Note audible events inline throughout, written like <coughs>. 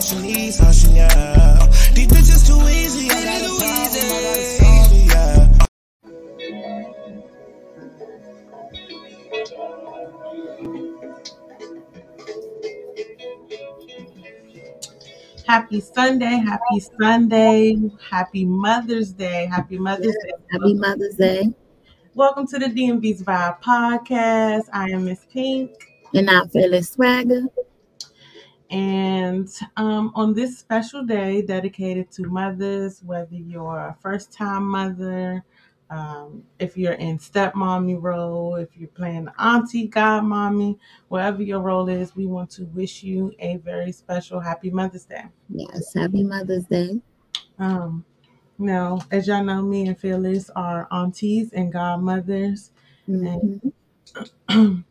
all she needs, all she needs. These bitches too easy. I got a problem, I gotta solve eh. it, yeah. Happy Sunday, happy Sunday, happy Mother's Day, happy Mother's Day. Happy Mother's Day. Welcome to the DMV's Vibe podcast. I am Miss Pink. And I'm Phyllis Swagger. And um, on this special day dedicated to mothers, whether you're a first time mother, um, if you're in stepmommy role, if you're playing auntie, godmommy, wherever your role is, we want to wish you a very special happy Mother's Day. Yes, happy Mother's Day. Um, now, as y'all know, me and Phyllis are aunties and godmothers. Mhm. <clears throat>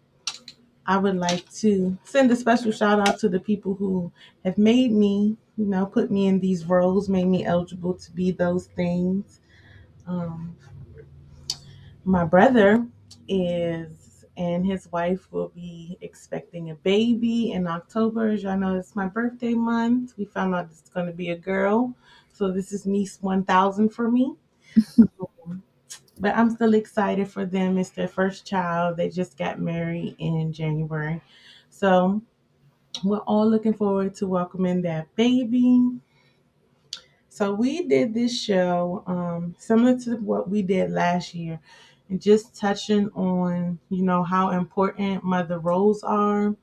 I would like to send a special shout out to the people who have made me, you know, put me in these roles, made me eligible to be those things. Um, my brother is, and his wife will be expecting a baby in October. As y'all know, it's my birthday month. We found out it's going to be a girl. So this is niece 1000 for me. <laughs> But I'm still excited for them. It's their first child. They just got married in January. So we're all looking forward to welcoming that baby. So we did this show um, similar to what we did last year, and just touching on you know how important mother roles are,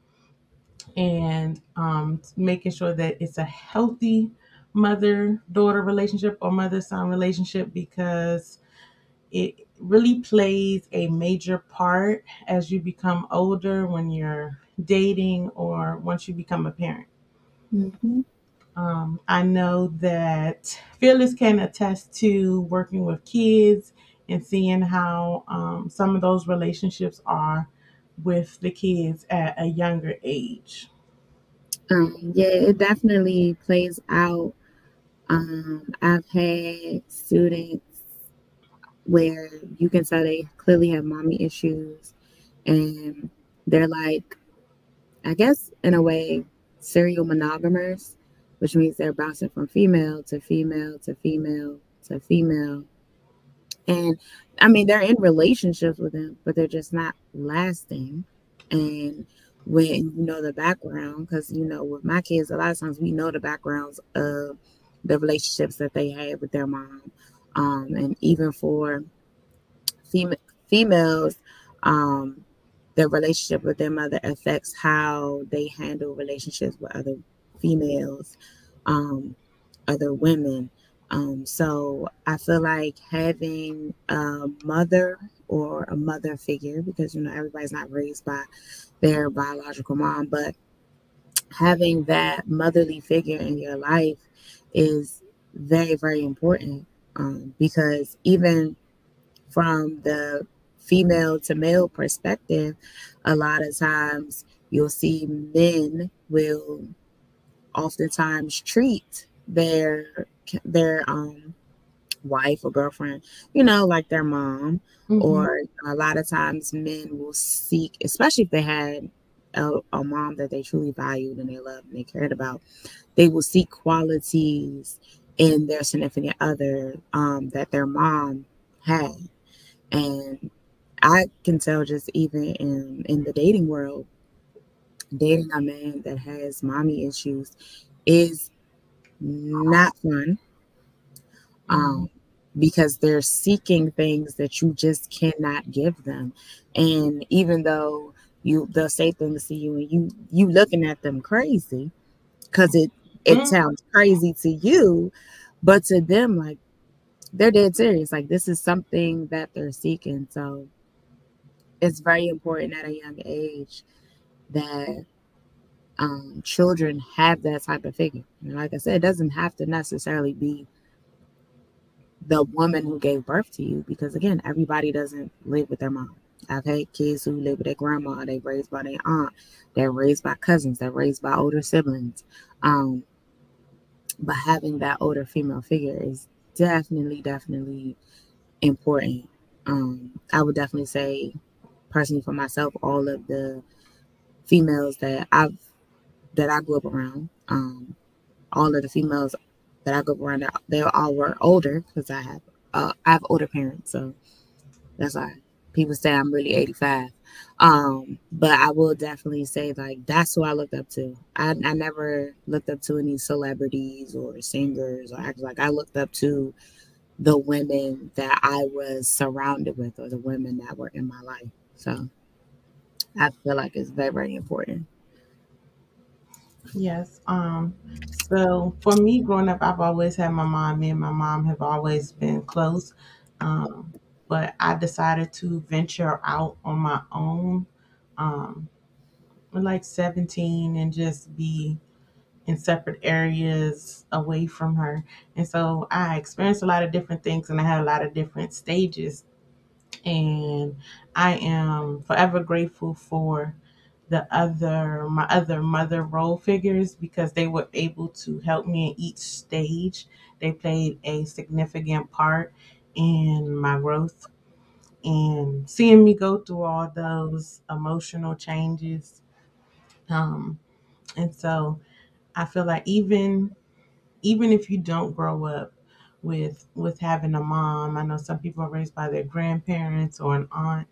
and um, making sure that it's a healthy mother daughter relationship or mother son relationship because it really plays a major part as you become older when you're dating or once you become a parent. Mhm. Um, I know that Fearless can attest to working with kids and seeing how um, some of those relationships are with the kids at a younger age. Um, yeah, it definitely plays out. Um, I've had students where you can tell they clearly have mommy issues, and they're like, I guess in a way, serial monogamers, which means they're bouncing from female to female to female to female. And I mean, they're in relationships with them, but they're just not lasting. And when you know the background, because you know, with my kids, a lot of times we know the backgrounds of the relationships that they had with their mom. Um, and even for fem- females, um, their relationship with their mother affects how they handle relationships with other females, um, other women. Um, so I feel like having a mother or a mother figure, because you know everybody's not raised by their biological mom, but having that motherly figure in your life is very, very important um, because even from the female to male perspective, a lot of times you'll see men will oftentimes treat their their um wife or girlfriend, you know, like their mom, Mhm. or a lot of times men will seek, especially if they had a, a mom that they truly valued and they loved and they cared about, they will seek qualities in their significant other um, that their mom had. And I can tell just even in, in the dating world, dating a man that has mommy issues is not fun um, because they're seeking things that you just cannot give them. And even though you they'll say things to see you and you you looking at them crazy because it it Mhm. sounds crazy to you, but to them like they're dead serious. Like this is something that they're seeking. So it's very important at a young age that um, children have that type of figure. And like I said, it doesn't have to necessarily be the woman who gave birth to you because again everybody doesn't live with their mom I've had kids who live with their grandma, they raised by their aunt, they're raised by cousins, they're raised by older siblings. Um, but having that older female figure is definitely, definitely important. Um, I would definitely say, personally for myself, all of the females that I've that I grew up around, um, all of the females that I grew up around, they all were older because I have uh, I have older parents, so that's why people say I'm really 85. Um, but I will definitely say like that's who I looked up to. I, I never looked up to any celebrities or singers or actors. Like I looked up to the women that I was surrounded with or the women that were in my life. So I feel like it's very, very important. Yes. Um, so for me growing up, I've always had my mom. Me and my mom have always been close. Um, but I decided to venture out on my own, um, like 17 and just be in separate areas away from her. And so I experienced a lot of different things and I had a lot of different stages. And I am forever grateful for the other my other mother role figures because they were able to help me in each stage. They played a significant part in my growth and seeing me go through all those emotional changes. Um, and so I feel like even even if you don't grow up with with having a mom, I know some people are raised by their grandparents or an aunt,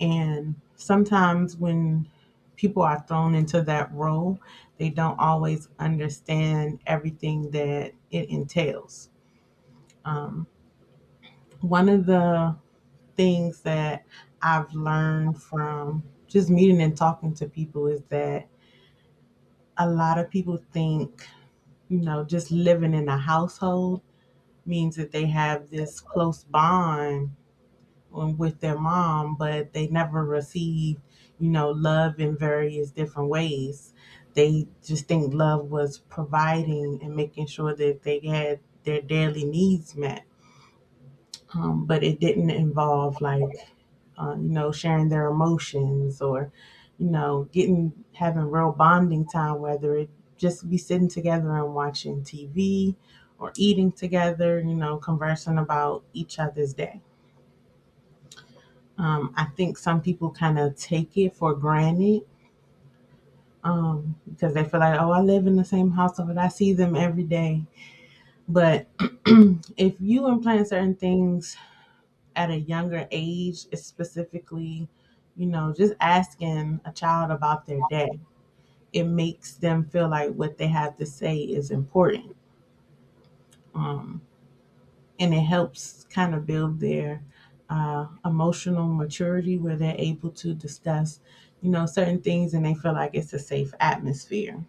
and sometimes when people are thrown into that role, they don't always understand everything that it entails. Um, one of the things that I've learned from just meeting and talking to people is that a lot of people think, you know, just living in a household means that they have this close bond with their mom, but they never received, you know, love in various different ways. They just think love was providing and making sure that they had their daily needs met. Um, but it didn't involve like, uh, you know, sharing their emotions or, you know, getting having real bonding time, whether it just be sitting together and watching TV or eating together, you know, conversing about each other's day. Um, I think some people kind of take it for granted um, because they feel like, oh, I live in the same household, I see them every day. But <clears throat> if you implant certain things at a younger age, specifically, you know, just asking a child about their day, it makes them feel like what they have to say is important. Um, and it helps kind of build their uh, emotional maturity where they're able to discuss, you know, certain things and they feel like it's a safe atmosphere.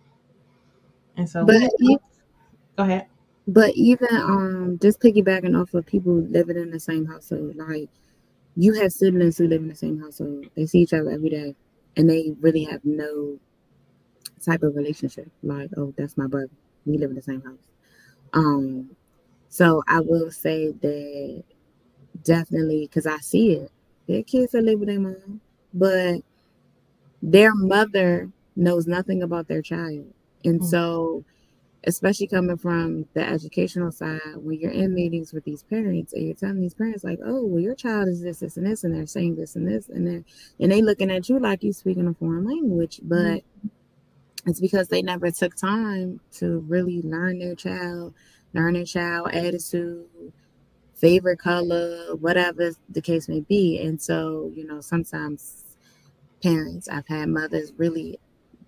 And so, but we, go ahead. But even um, just piggybacking off of people living in the same household, like you have siblings who live in the same household. They see each other every day, and they really have no type of relationship. Like, oh, that's my brother. We live in the same house. Um, so I will say that definitely because I see it. Their kids that live with their mom, but their mother knows nothing about their child. And mm-hmm. so, especially coming from the educational side, when you're in meetings with these parents and you're telling these parents, like, oh, well, your child is this, this, and this, and they're saying this and this, and they're and they looking at you like you speaking a foreign language, but mm-hmm. it's because they never took time to really learn their child, learn their child attitude, favorite color, whatever the case may be. And so, you know, sometimes parents, I've had mothers really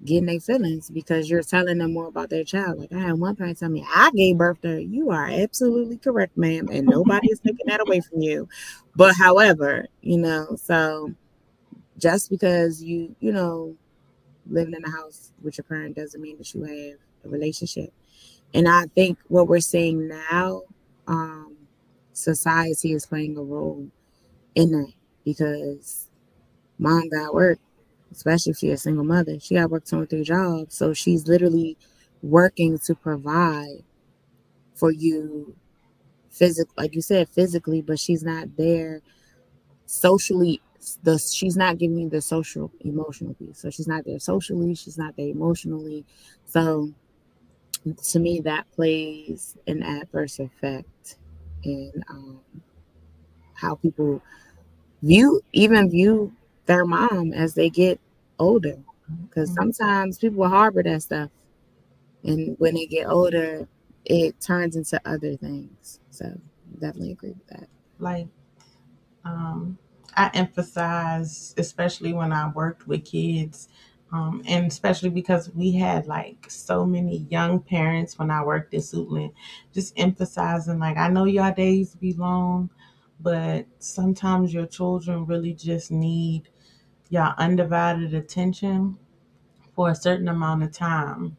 getting their feelings because you're telling them more about their child. Like I had one parent tell me, I gave birth to her. You are absolutely correct, ma'am, and nobody is taking that away from you. But however, you know, so just because you, you know, living in a house with your parent doesn't mean that you have a relationship. And I think what we're seeing now, um, society is playing a role in that because mom got work, especially if she's a single mother. She got work two or three jobs. So she's literally working to provide for you physically, like you said, physically, but she's not there socially the she's not giving you the social emotional piece. So she's not there socially, she's not there emotionally. So to me, that plays an adverse effect in um, how people view even view their mom as they get older. Because mm-hmm. sometimes people harbor that stuff, and when they get older, it turns into other things. So definitely agree with that. Like, um, I emphasize, especially when I worked with kids, um, and especially because we had like so many young parents when I worked in Suitland, just emphasizing like I know y'all days be long, but sometimes your children really just need your undivided attention for a certain amount of time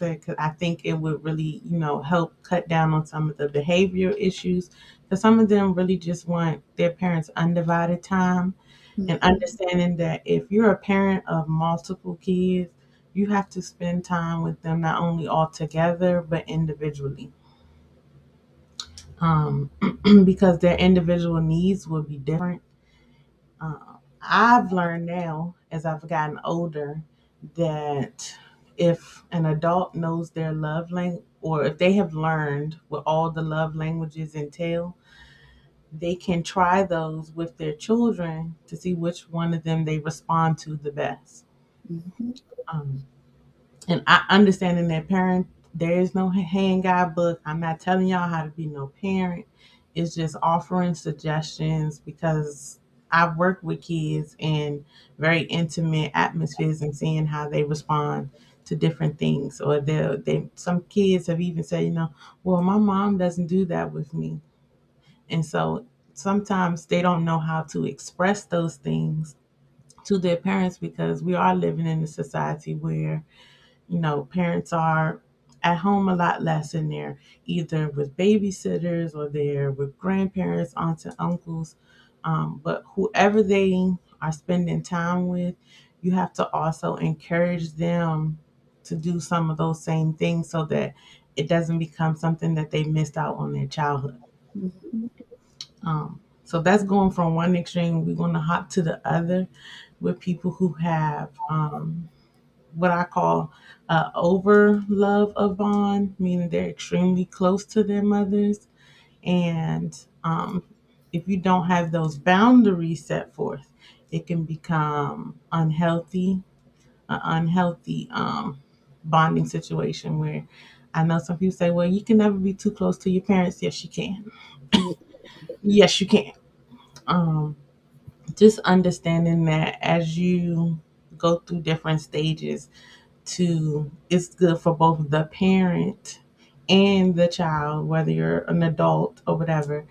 because I think it would really, you know, help cut down on some of the behavior issues. Because some of them really just want their parents' undivided time mm-hmm. and understanding that if you're a parent of multiple kids, you have to spend time with them not only all together but individually. Um, <clears throat> because their individual needs will be different. Uh, I've learned now as I've gotten older that if an adult knows their love language or if they have learned what all the love languages entail, they can try those with their children to see which one of them they respond to the best. Mm-hmm. Um, and I understanding that parent, there is no hand guide book. I'm not telling y'all how to be no parent. It's just offering suggestions because I've worked with kids in very intimate atmospheres and seeing how they respond to different things. Or they they some kids have even said, you know, well, my mom doesn't do that with me. And so sometimes they don't know how to express those things to their parents because we are living in a society where, you know, parents are at home a lot less and they're either with babysitters or they're with grandparents, aunts and uncles. Um, but whoever they are spending time with, you have to also encourage them to do some of those same things so that it doesn't become something that they missed out on their childhood. Mm-hmm. Um, so that's going from one extreme. We're going to hop to the other with people who have um, what I call uh, over love of bond, meaning they're extremely close to their mothers. And um, if you don't have those boundaries set forth, it can become unhealthy, an unhealthy um, bonding situation where I know some people say, well, you can never be too close to your parents. Yes, you can. <coughs> yes, you can. Um, just understanding that as you go through different stages, to it's good for both the parent and the child, whether you're an adult or whatever,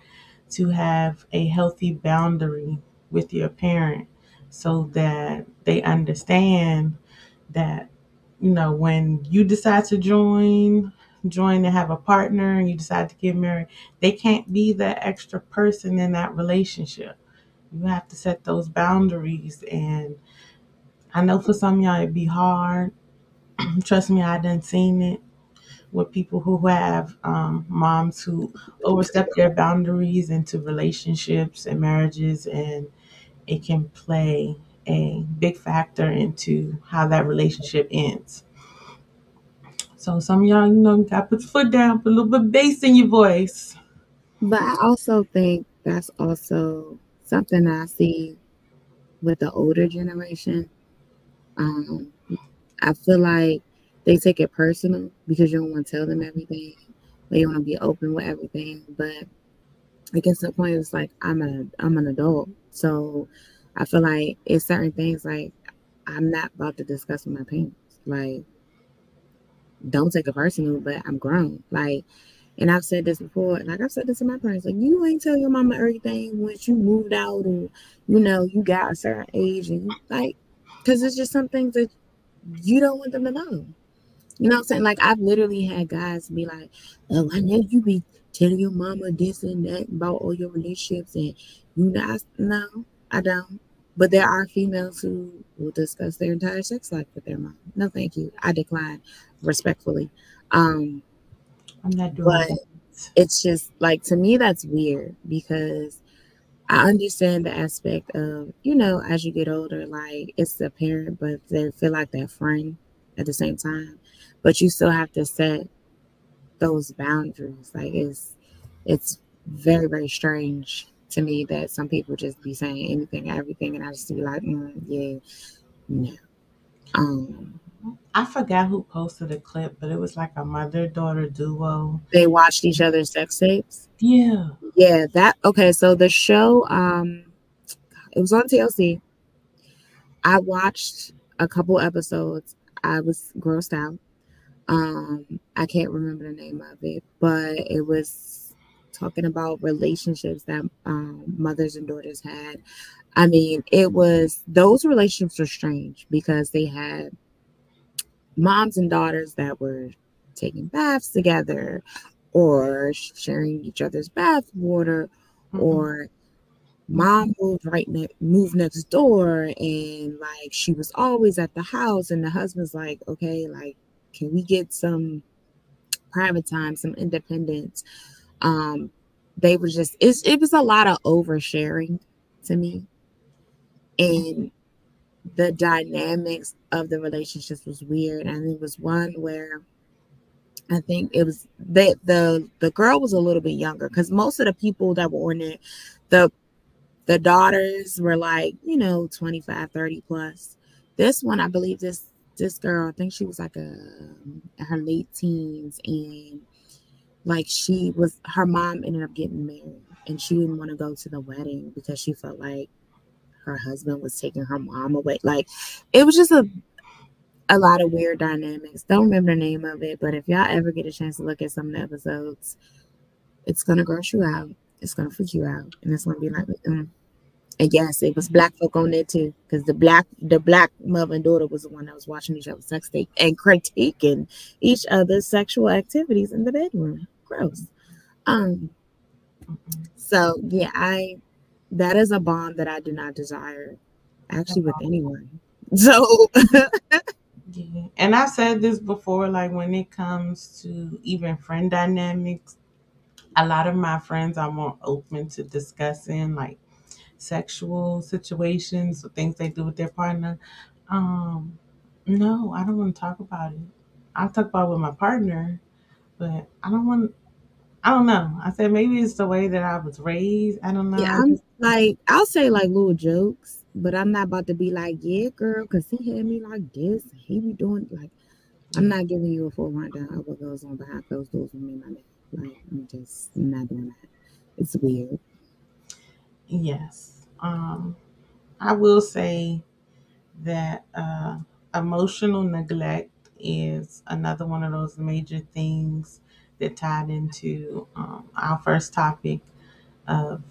to have a healthy boundary with your parent so that they understand that you know when you decide to join join and have a partner and you decide to get married they can't be that extra person in that relationship. You have to set those boundaries. And i know for some y'all it'd be hard. <clears throat> Trust me i done seen it with people who have um, moms who overstep their boundaries into relationships and marriages and it can play a big factor into how that relationship ends so some of y'all, you know, gotta put your foot down, put a little bit of bass in your voice. But I also think that's also something I see with the older generation. Um, I feel like they take it personal because you don't want to tell them everything. They want to be open with everything. But I guess at the point is like I'm a I'm an adult. So I feel like it's certain things like I'm not about to discuss with my parents. Like don't take it personal, but I'm grown. Like, and I've said this before, like I've said this to my parents, like you ain't tell your mama everything once you moved out or you know you got a certain age and you, like, because it's just some things that you don't want them to know. You know what I'm saying? Like I've literally had guys be like, "Oh, I know you be telling your mama this and that about all your relationships, and you know, I, no, I don't." But there are females who will discuss their entire sex life with their mom. No, thank you. I decline respectfully. Um, I'm not doing but that. it's just like to me that's weird because I understand the aspect of, you know, as you get older, like it's a parent, but they feel like that friend at the same time. But you still have to set those boundaries. Like it's it's very, very strange to me that some people just be saying anything, everything, and I just be like, mm, yeah, no. Um, I forgot who posted a clip, but it was like a mother daughter duo. They watched each other's sex tapes. Yeah. Yeah, that okay. So the show, um, it was on TLC. I watched a couple episodes. I was grossed out. Um, I can't remember the name of it, but it was talking about relationships that um, mothers and daughters had. I mean, it was those relationships are strange because they had moms and daughters that were taking baths together or sharing each other's bath water mm-hmm. or mom moved right ne- moved next door and like she was always at the house and the husband's like okay like can we get some private time some independence? Um they were just it was a lot of oversharing to me. And the dynamics of the relationships was weird. And it was one where I think it was that the the girl was a little bit younger because most of the people that were on it, the the daughters were like, you know, 25, 30 plus. This one, I believe this this girl, I think she was like a her late teens and like she was her mom ended up getting married and she didn't want to go to the wedding because she felt like her husband was taking her mom away. Like it was just a a lot of weird dynamics. Don't remember the name of it, but if y'all ever get a chance to look at some of the episodes, it's gonna gross you out. It's gonna freak you out, and it's gonna be like, mm. And yes, it was black folk on there too, because the black the black mother and daughter was the one that was watching each other's sex tape and critiquing each other's sexual activities in the bedroom. Gross. Um. So yeah, I that is a bond that I do not desire, actually, with anyone. <laughs> So. Yeah. And I've said this before, like when it comes to even friend dynamics, a lot of my friends are more open to discussing like sexual situations or things they do with their partner. Um, no, I don't want to talk about it. I'll talk about it with my partner, but I don't want I don't know. I said maybe it's the way that I was raised. I don't know. Yeah, I'm like I'll say like little jokes, but I'm not about to be like, yeah, girl, because he had me like this. He be doing like, I'm not giving you a full rundown of what goes on behind those doors with me and my man. Like, I'm just not doing that. It's weird. Yes. Um, I will say that uh, emotional neglect is another one of those major things that tied into um, our first topic of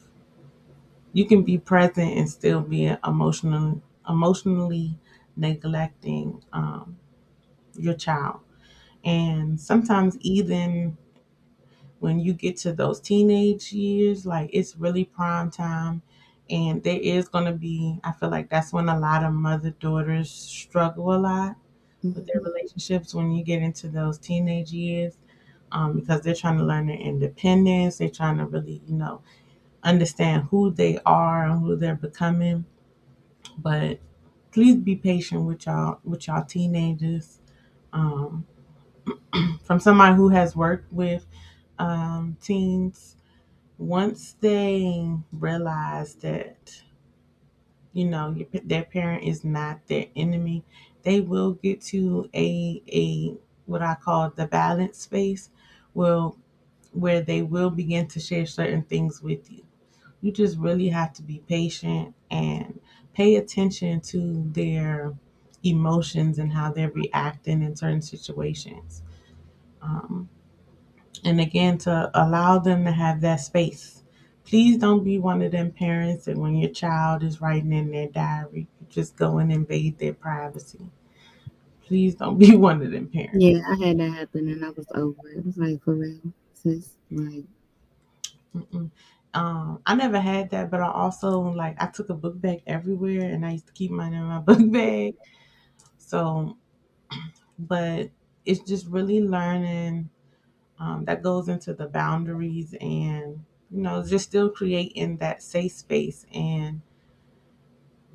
you can be present and still be emotional, emotionally neglecting um, your child. And sometimes even when you get to those teenage years, like it's really prime time. And there is going to be, I feel like that's when a lot of mother daughters struggle a lot with their mm-hmm. relationships when you get into those teenage years um, because they're trying to learn their independence. They're trying to really, you know, understand who they are and who they're becoming. But please be patient with y'all with y'all teenagers. Um, <clears throat> from somebody who has worked with um, teens, once they realize that you know your, their parent is not their enemy, they will get to a a what I call the balance space, will where they will begin to share certain things with you. You just really have to be patient and pay attention to their emotions and how they're reacting in certain situations. Um, and again, to allow them to have that space. Please don't be one of them parents that when your child is writing in their diary, you just go and invade their privacy. Please don't be <laughs> one of them parents. Yeah, I had that happen and I was over it. It was like, for real, sis, like. Mm-mm. Um, I never had that, but I also like I took a book bag everywhere, and I used to keep mine in my <laughs> book bag. So, <clears throat> but it's just really learning um, that goes into the boundaries and you know, just still creating that safe space and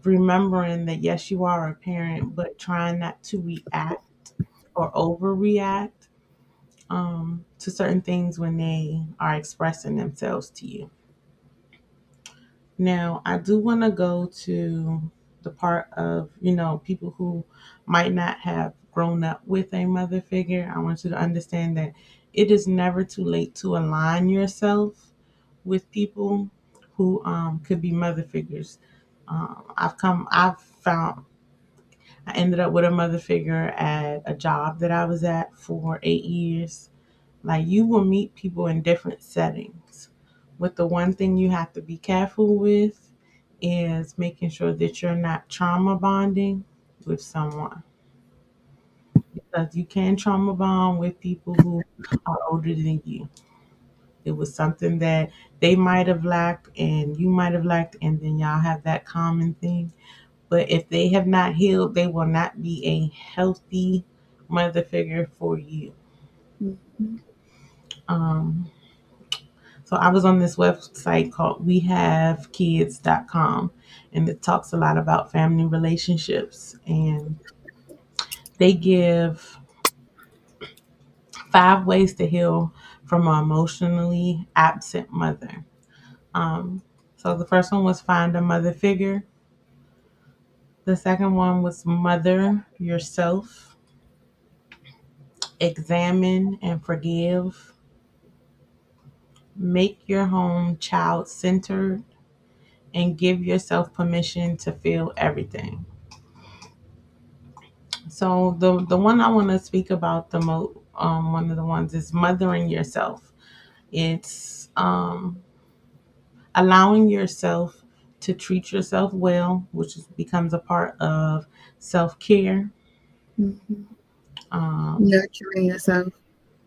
remembering that yes, you are a parent, but trying not to react or overreact um, to certain things when they are expressing themselves to you. Now, I do want to go to the part of, you know, people who might not have grown up with a mother figure. I want you to understand that it is never too late to align yourself with people who um, could be mother figures. Um, I've come, I've found, I ended up with a mother figure at a job that I was at for eight years. Like you will meet people in different settings. But the one thing you have to be careful with is making sure that you're not trauma bonding with someone. Because you can trauma bond with people who are older than you. It was something that they might have lacked and you might have lacked, and then y'all have that common thing. But if they have not healed, they will not be a healthy mother figure for you. Mhm. Um, so I was on this website called wehavekids.com and it talks a lot about family relationships and they give five ways to heal from an emotionally absent mother. Um, so the first one was find a mother figure. The second one was mother yourself. Examine and forgive. Make your home child centered and give yourself permission to feel everything. So the the one I want to speak about the most, um, one of the ones is mothering yourself. It's um, allowing yourself to treat yourself well, which is, becomes a part of self care. Mhm. Um, Nurturing yourself.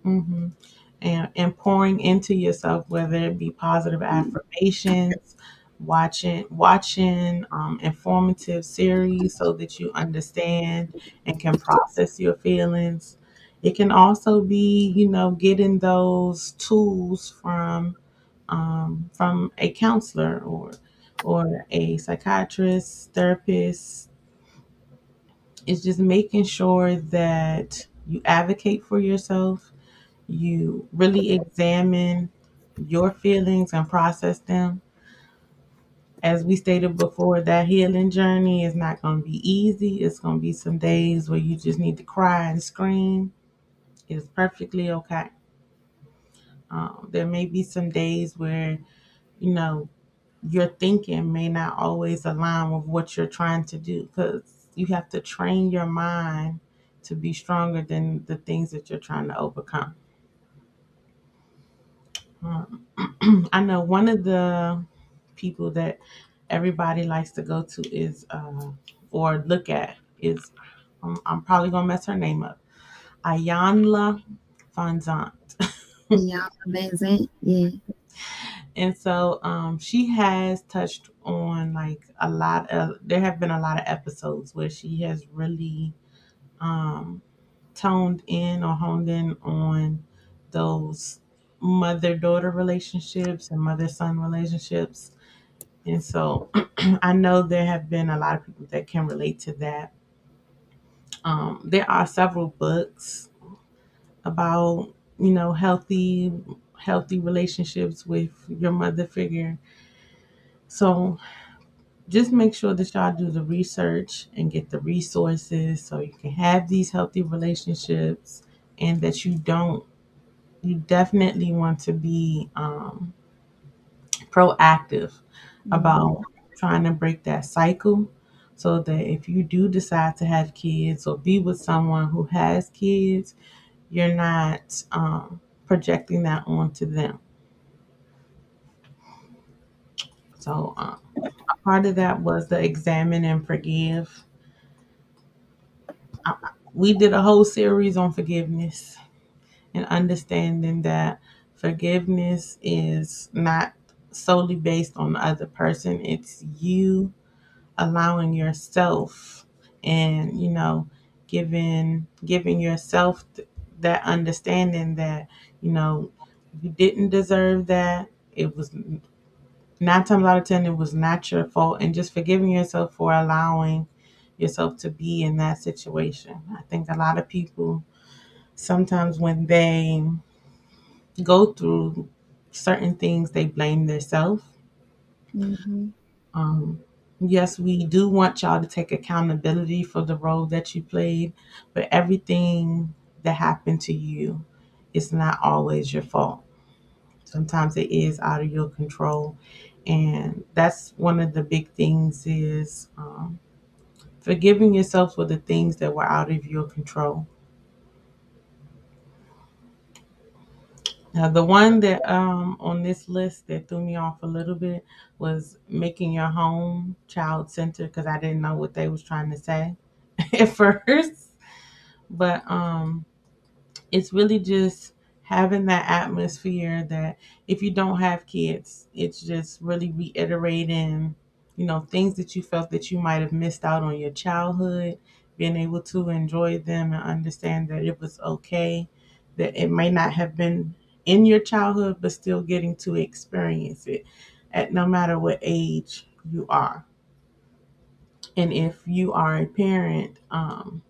hmm And, and pouring into yourself, whether it be positive affirmations, watching watching um, informative series so that you understand and can process your feelings. It can also be, you know, getting those tools from um, from a counselor or or a psychiatrist, therapist. It's just making sure that you advocate for yourself you really examine your feelings and process them. As we stated before, that healing journey is not going to be easy. It's going to be some days where you just need to cry and scream. It's perfectly okay. Um, there may be some days where, you know, your thinking may not always align with what you're trying to do because you have to train your mind to be stronger than the things that you're trying to overcome. Um, <clears throat> I know one of the people that everybody likes to go to is uh, or look at is um, I'm probably gonna mess her name up. Iyanla Vanzant. Yeah, amazing. Yeah. And so um, she has touched on like a lot of there have been a lot of episodes where she has really um, toned in or honed in on those mother daughter relationships and mother son relationships. And so <clears throat> I know there have been a lot of people that can relate to that. Um, there are several books about, you know, healthy healthy relationships with your mother figure. So just make sure that y'all do the research and get the resources so you can have these healthy relationships and that you don't you definitely want to be um, proactive about trying to break that cycle so that if you do decide to have kids or be with someone who has kids, you're not um, projecting that onto them. So, um, a part of that was the examine and forgive. I, we did a whole series on forgiveness and understanding that forgiveness is not solely based on the other person, it's you allowing yourself and you know giving giving yourself th- that understanding that you know you didn't deserve that. It was nine times out of ten it was not your fault. And just forgiving yourself for allowing yourself to be in that situation. I think a lot of people sometimes when they go through certain things they blame themselves. Mm-hmm. um, yes we do want y'all to take accountability for the role that you played but everything that happened to you is not always your fault. Sometimes it is out of your control and that's one of the big things is um, forgiving yourself for the things that were out of your control now the one that um, on this list that threw me off a little bit was making your home child centered because i didn't know what they was trying to say <laughs> at first. But um it's really just having that atmosphere that if you don't have kids, it's just really reiterating, you know, things that you felt that you might have missed out on your childhood, being able to enjoy them and understand that it was okay, that it may not have been in your childhood, but still getting to experience it at no matter what age you are. And if you are a parent, um,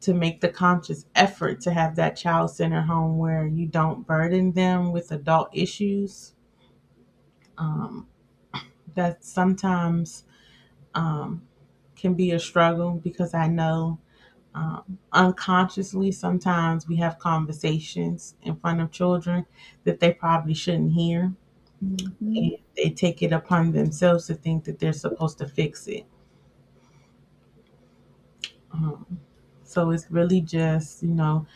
to make the conscious effort to have that child centered home where you don't burden them with adult issues. Um, that sometimes um, can be a struggle because I know um, unconsciously sometimes we have conversations in front of children that they probably shouldn't hear. Mm-hmm. And they take it upon themselves to think that they're supposed to fix it. Um, so it's really just, you know,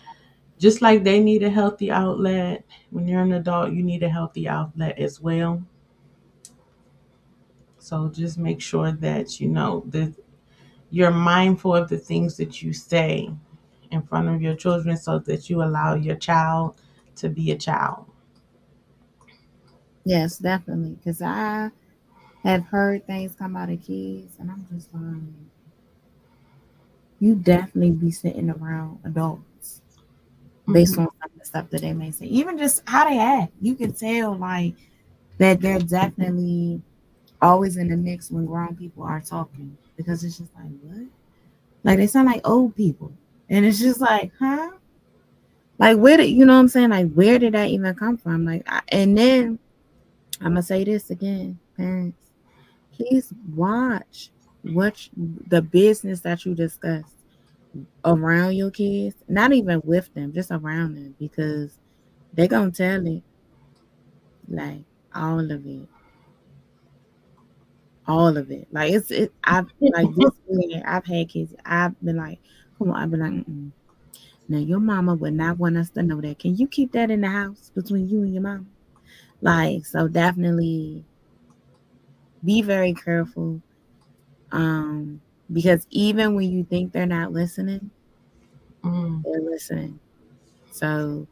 just like they need a healthy outlet, when you're an adult, you need a healthy outlet as well. So just make sure that you know that you're mindful of the things that you say in front of your children so that you allow your child to be a child. Yes, definitely. Because I have heard things come out of kids, and I'm just like, you definitely be sitting around adults based Mhm. on some of the stuff that they may say. Even just how they act, you can tell like that they're definitely always in the mix when grown people are talking because it's just like what? Like they sound like old people, and it's just like, huh? Like where did you know what I'm saying? Like where did that even come from? Like, I, and then I'm gonna say this again, parents, please watch what the business that you discuss around your kids, not even with them, just around them, because they're gonna tell it like all of it. All of it. Like it's it I've like this <laughs> year, I've had kids. I've been like, come on, I've been like, Mm-mm. now your mama would not want us to know that. Can you keep that in the house between you and your mom? Like, so definitely be very careful. Um, because even when you think they're not listening, Mm. they're listening. So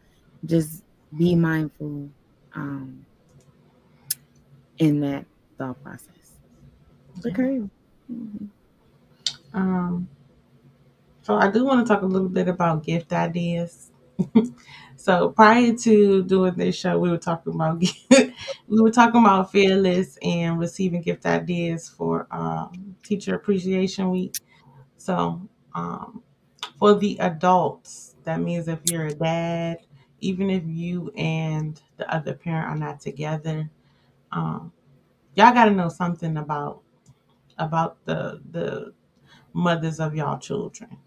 just be mindful um in that thought process. Okay. Mhm. Um, so I do want to talk a little bit about gift ideas. <laughs> so prior to doing this show, we were talking about <laughs> we were talking about fearless and receiving gift ideas for um, Teacher Appreciation Week. So um, for the adults, that means if you're a dad, even if you and the other parent are not together, um, y'all got to know something about about the the mothers of y'all children.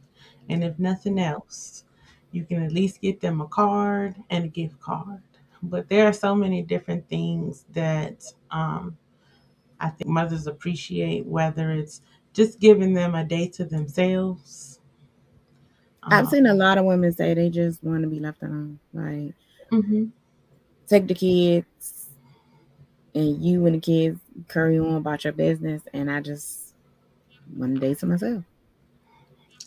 And if nothing else, you can at least get them a card and a gift card. But there are so many different things that um, I think mothers appreciate, whether it's just giving them a day to themselves. I've Um, seen a lot of women say they just want to be left alone. Like mhm. take the kids and you and the kids carry on about your business and I just want a day to myself.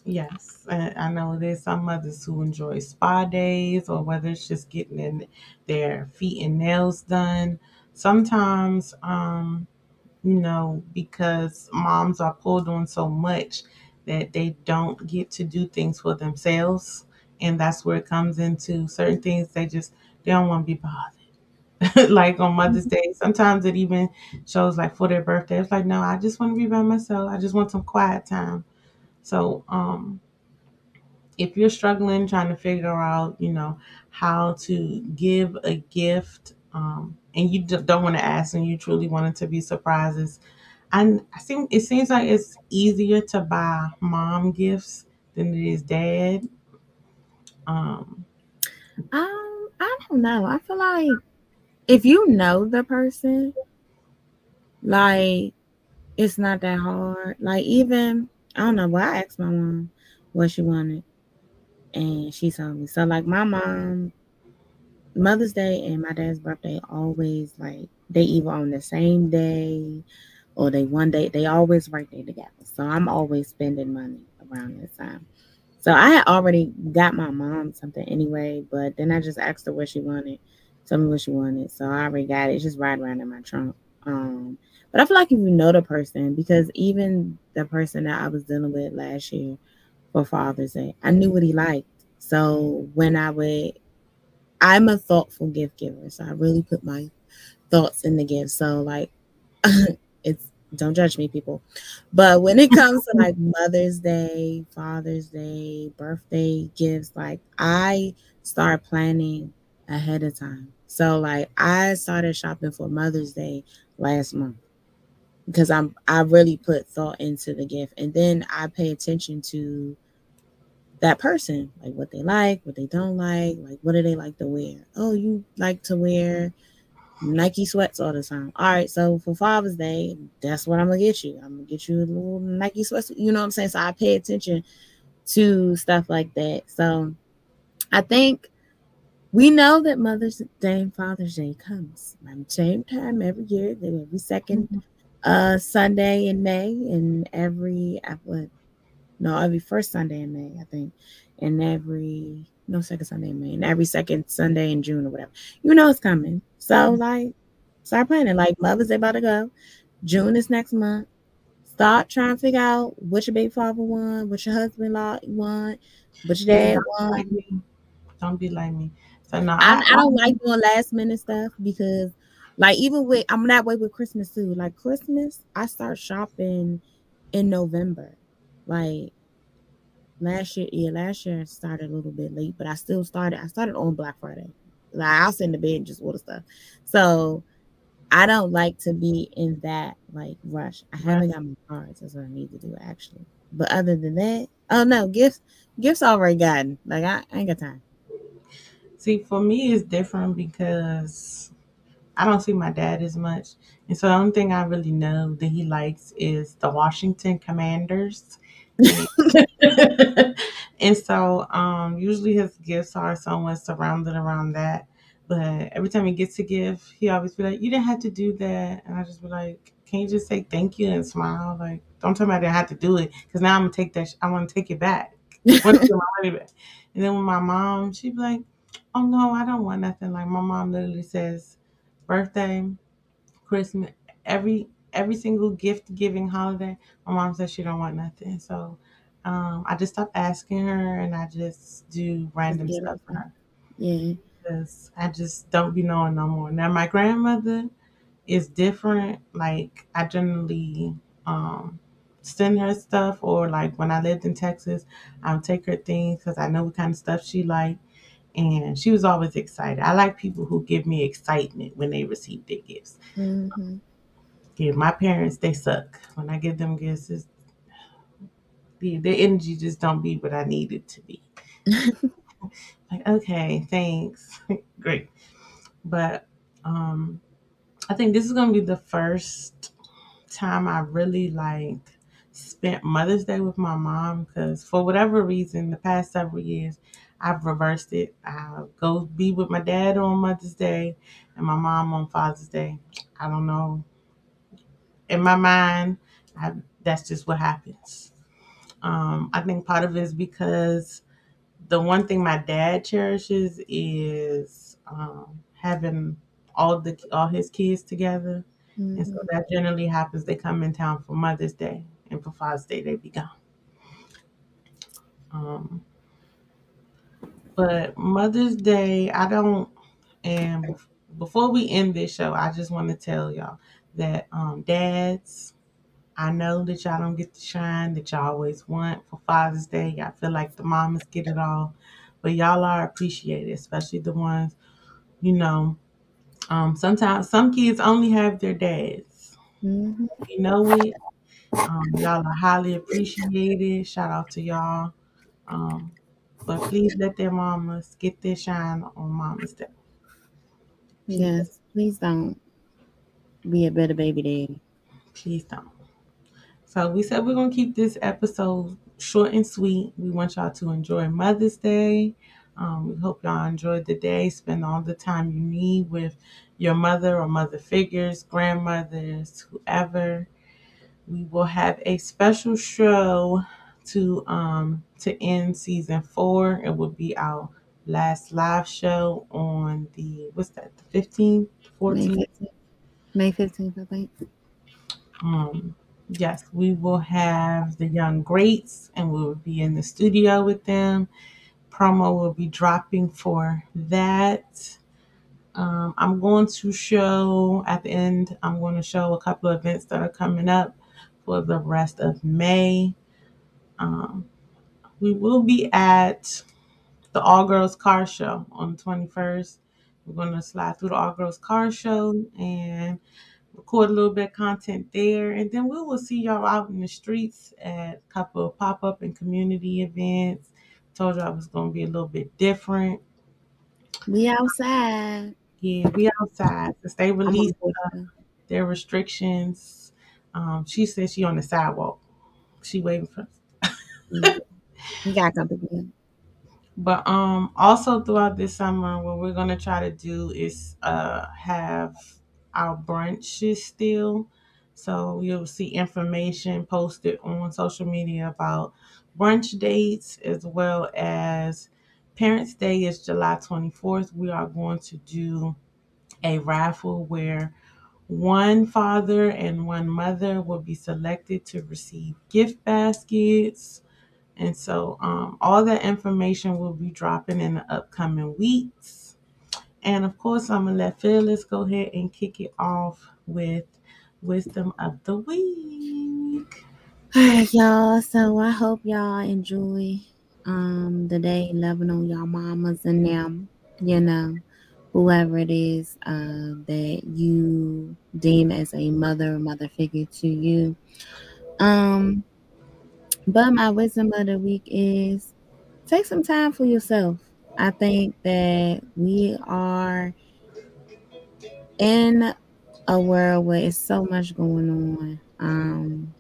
Yes, I know there's some mothers who enjoy spa days, or whether it's just getting in their feet and nails done. Sometimes, um, you know, because moms are pulled on so much that they don't get to do things for themselves, and that's where it comes into certain things. They just they don't want to be bothered. <laughs> like on Mother's Day. Sometimes it even shows like for their birthday. It's like, no, I just want to be by myself. I just want some quiet time. So, um, if you're struggling trying to figure out, you know, how to give a gift, um, and you don't want to ask and you truly want it to be surprises, and I think it seems like it's easier to buy mom gifts than it is dad. Um, Um, I don't know. I feel like if you know the person, like it's not that hard. Like even I don't know. Well, I asked my mom what she wanted, and she told me. So like my mom, Mother's Day and my dad's birthday always like they either on the same day or they one day they always right there together. So I'm always spending money around this time. So I had already got my mom something anyway, but then I just asked her what she wanted. Tell me what she wanted. So I already got it. It's just right around in my trunk. Um, but I feel like if you know the person, because even the person that I was dealing with last year for Father's Day, I knew what he liked. So when I would, I'm a thoughtful gift giver. So I really put my thoughts in the gift. So like, <laughs> it's don't judge me, people. But when it comes to like <laughs> Mother's Day, Father's Day, birthday gifts, like I start planning ahead of time. So like I started shopping for Mother's Day last month because I'm I really put thought into the gift and then I pay attention to that person, like what they like, what they don't like, like what do they like to wear. Oh, you like to wear Nike sweats all the time. All right, so for Father's Day, that's what I'm gonna get you. I'm gonna get you a little Nike sweats. You know what I'm saying? So I pay attention to stuff like that. So I think we know that Mother's Day and Father's Day comes at the same time every year. Every 2nd mm-hmm. uh, Sunday in May, and every uh, what? No, every first Sunday in May, I think, and every no second Sunday in May, and every second Sunday in June or whatever. You know it's coming. So mm-hmm. like, start planning. Like Mother's Day about to go. June is next month. Start trying to figure out what your baby father want, what your husband law want, what your dad want. like me. Don't be like me. So no, I, I don't like doing last minute stuff because like even with I'm that way with Christmas too. Like Christmas, I start shopping in November. Like last year, yeah, last year I started a little bit late, but I still started. I started on Black Friday. Like I'll sit in the bed and just order stuff. So I don't like to be in that like rush. I haven't got my cards. That's what I need to do actually. But other than that, oh no, gifts, gifts already gotten. Like I, I ain't got time. See, for me, it's different because I don't see my dad as much. And so the only thing I really know that he likes is the Washington Commanders. <laughs> and so um, usually his gifts are somewhat surrounded around that. But every time he gets a gift, he always be like, You didn't have to do that. And I just be like, Can you just say thank you and smile? Like, don't tell me I didn't have to do it because now I'm going to take that, sh- I want to take it back. <laughs> I want to get my money back. And then with my mom, she'd be like, Oh no, I don't want nothing. Like, my mom literally says, Birthday, Christmas, every every single gift giving holiday, my mom says she don't want nothing. So um, I just stopped asking her and I just do random get stuff for her Yeah. because I just don't be knowing no more. Now my grandmother is different. Like I generally um, send her stuff, or like when I lived in Texas, I'll take her things because I know what kind of stuff she like, and she was always excited. I like people who give me excitement when they receive their gifts. hmm Yeah, my parents they suck. When I give them gifts, it's, the their energy just don't be what I need it to be. <laughs> Like okay, thanks, <laughs> great, but um. I think this is gonna be the first time I really like spent Mother's Day with my mom because for whatever reason, the past several years, I've reversed it. I go be with my dad on Mother's Day and my mom on Father's Day. I don't know. In my mind, I, that's just what happens. Um, I think part of it is because the one thing my dad cherishes is um, having all the all his kids together and so hmm that generally happens. They come in town for Mother's Day, and for Father's Day they be gone. Um, but Mother's Day, I don't, and before we end this show, I just want to tell y'all that um, dads, I know that y'all don't get the shine that y'all always want for Father's Day. Y'all feel like the mamas get it all, but y'all are appreciated, especially the ones, you know. Um, sometimes some kids only have their dads. Mhm. You know it. Um, y'all are highly appreciated. Shout out to y'all. Um, but please let their mamas get their shine on Mama's Day. Yes, please don't be a better baby daddy. Please don't. So we said we're gonna keep this episode short and sweet. We want y'all to enjoy Mother's Day. Um, we hope y'all enjoyed the day. Spend all the time you need with your mother or mother figures, grandmothers, whoever. We will have a special show to um to end season four. It will be our last live show on the what's that, the fifteenth, fourteenth. May 15th, I think. Um, yes, we will have the young greats and we will be in the studio with them. Promo will be dropping for that. Um, I'm going to show at the end, I'm going to show a couple of events that are coming up for the rest of May. Um, we will be at the All Girls Car Show on the 21st. We're going to slide through the All Girls Car Show and record a little bit of content there. And then we will see y'all out in the streets at a couple of pop up and community events. Told y'all it was going to be a little bit different. We outside. Yeah, we outside. Since they released board. their restrictions, um, she said she on the sidewalk. She waiting for We got company. But um also throughout this summer what we're gonna try to do is uh have our brunches still. So you'll see information posted on social media about brunch dates as well as Parents Day is July 24th. We are going to do a raffle where one father and one mother will be selected to receive gift baskets. And so um, all that information will be dropping in the upcoming weeks. And of course, I'm going to let Phyllis go ahead and kick it off with wisdom of the week. All right, y'all. So I hope y'all enjoy um the day loving on y'all mamas and them, you know, whoever it is uh, that you deem as a mother mother figure to you. Um, but my wisdom of the week is take some time for yourself. I think that we are in a world where it's so much going on. Um,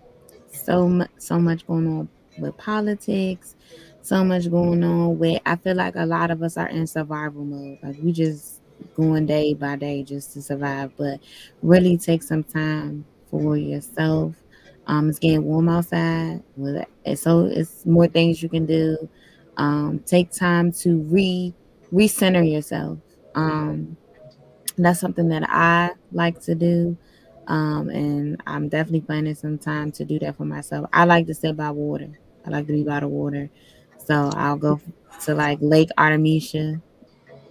so so much going on with politics. So much going on where I feel like a lot of us are in survival mode. Like we just going day by day just to survive. But really take some time for yourself. Um, it's getting warm outside. So it's more things you can do. Um, take time to re recenter yourself. Um, that's something that I like to do. Um, and I'm definitely planning some time to do that for myself. I like to sit by water. I like to be by the water. So I'll go to like Lake Artemisia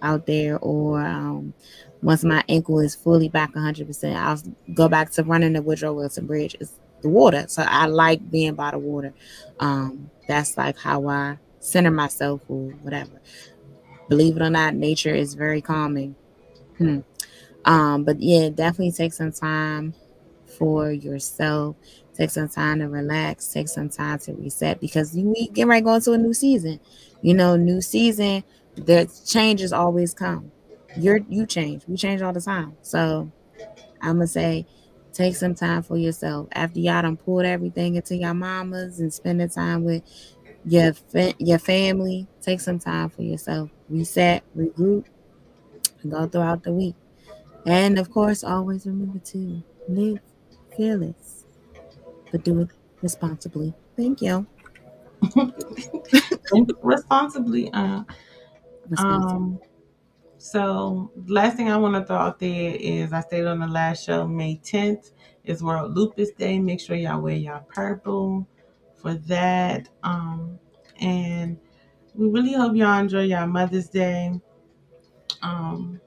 out there, or um, once my ankle is fully back 100%, I'll go back to running the Woodrow Wilson Bridge. It's the water. So I like being by the water. Um, that's like how I center myself or whatever. Believe it or not, nature is very calming. Hmm. Um, but yeah, definitely take some time for yourself. Take some time to relax. Take some time to reset because you we get right going to a new season. You know, new season, the changes always come. You're you change. We change all the time. So I'm gonna say take some time for yourself. After y'all done pulled everything into your mamas and spending time with your fa- your family, take some time for yourself. Reset, regroup, and go throughout the week. And of course, always remember to live fearless, but do it responsibly. Thank you. <laughs> Responsibly. Uh, Responsibly. um, so last thing I want to throw out there is I stated on the last show, May 10th is World Lupus Day. Make sure y'all wear y'all purple for that. Um, and we really hope y'all enjoy y'all Mother's Day. Um,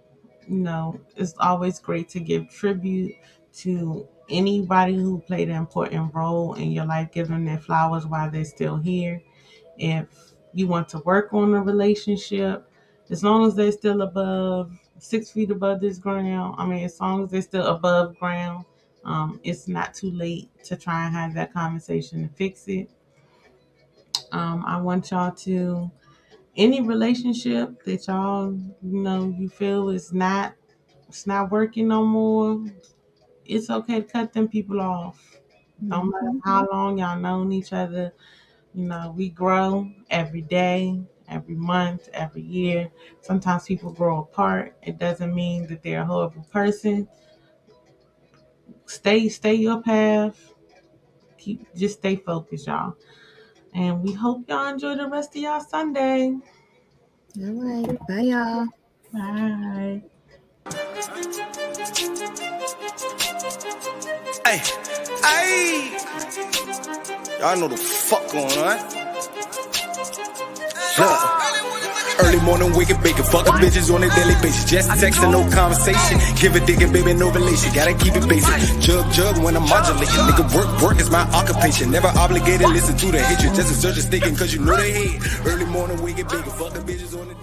you know, it's always great to give tribute to anybody who played an important role in your life, give them their flowers while they're still here. If you want to work on a relationship, as long as they're still above six feet above this ground, I mean, as long as they're still above ground, um, it's not too late to try and have that conversation and fix it. Um, I want y'all to any relationship that y'all you know you feel is not it's not working no more. It's okay to cut them people off. No matter how long y'all known each other, you know we grow every day, every month, every year. Sometimes people grow apart. It doesn't mean that they're a horrible person. Stay stay your path. Keep just stay focused, y'all. And we hope y'all enjoy the rest of y'all Sunday. All right. Bye, y'all. Bye. Hey, hey. Y'all know the fuck going on. Look. Early morning waking bacon, fucking bitches on a daily basis. Just texting, no conversation. Give a dick and baby, no relation. Gotta keep it basic. Jug, jug when I'm modulating. Nigga, work, work is my occupation. Never obligated, listen to the hatred. Just a search thinking, cause you know they hate. Early morning waking bacon, fucking bitches on a daily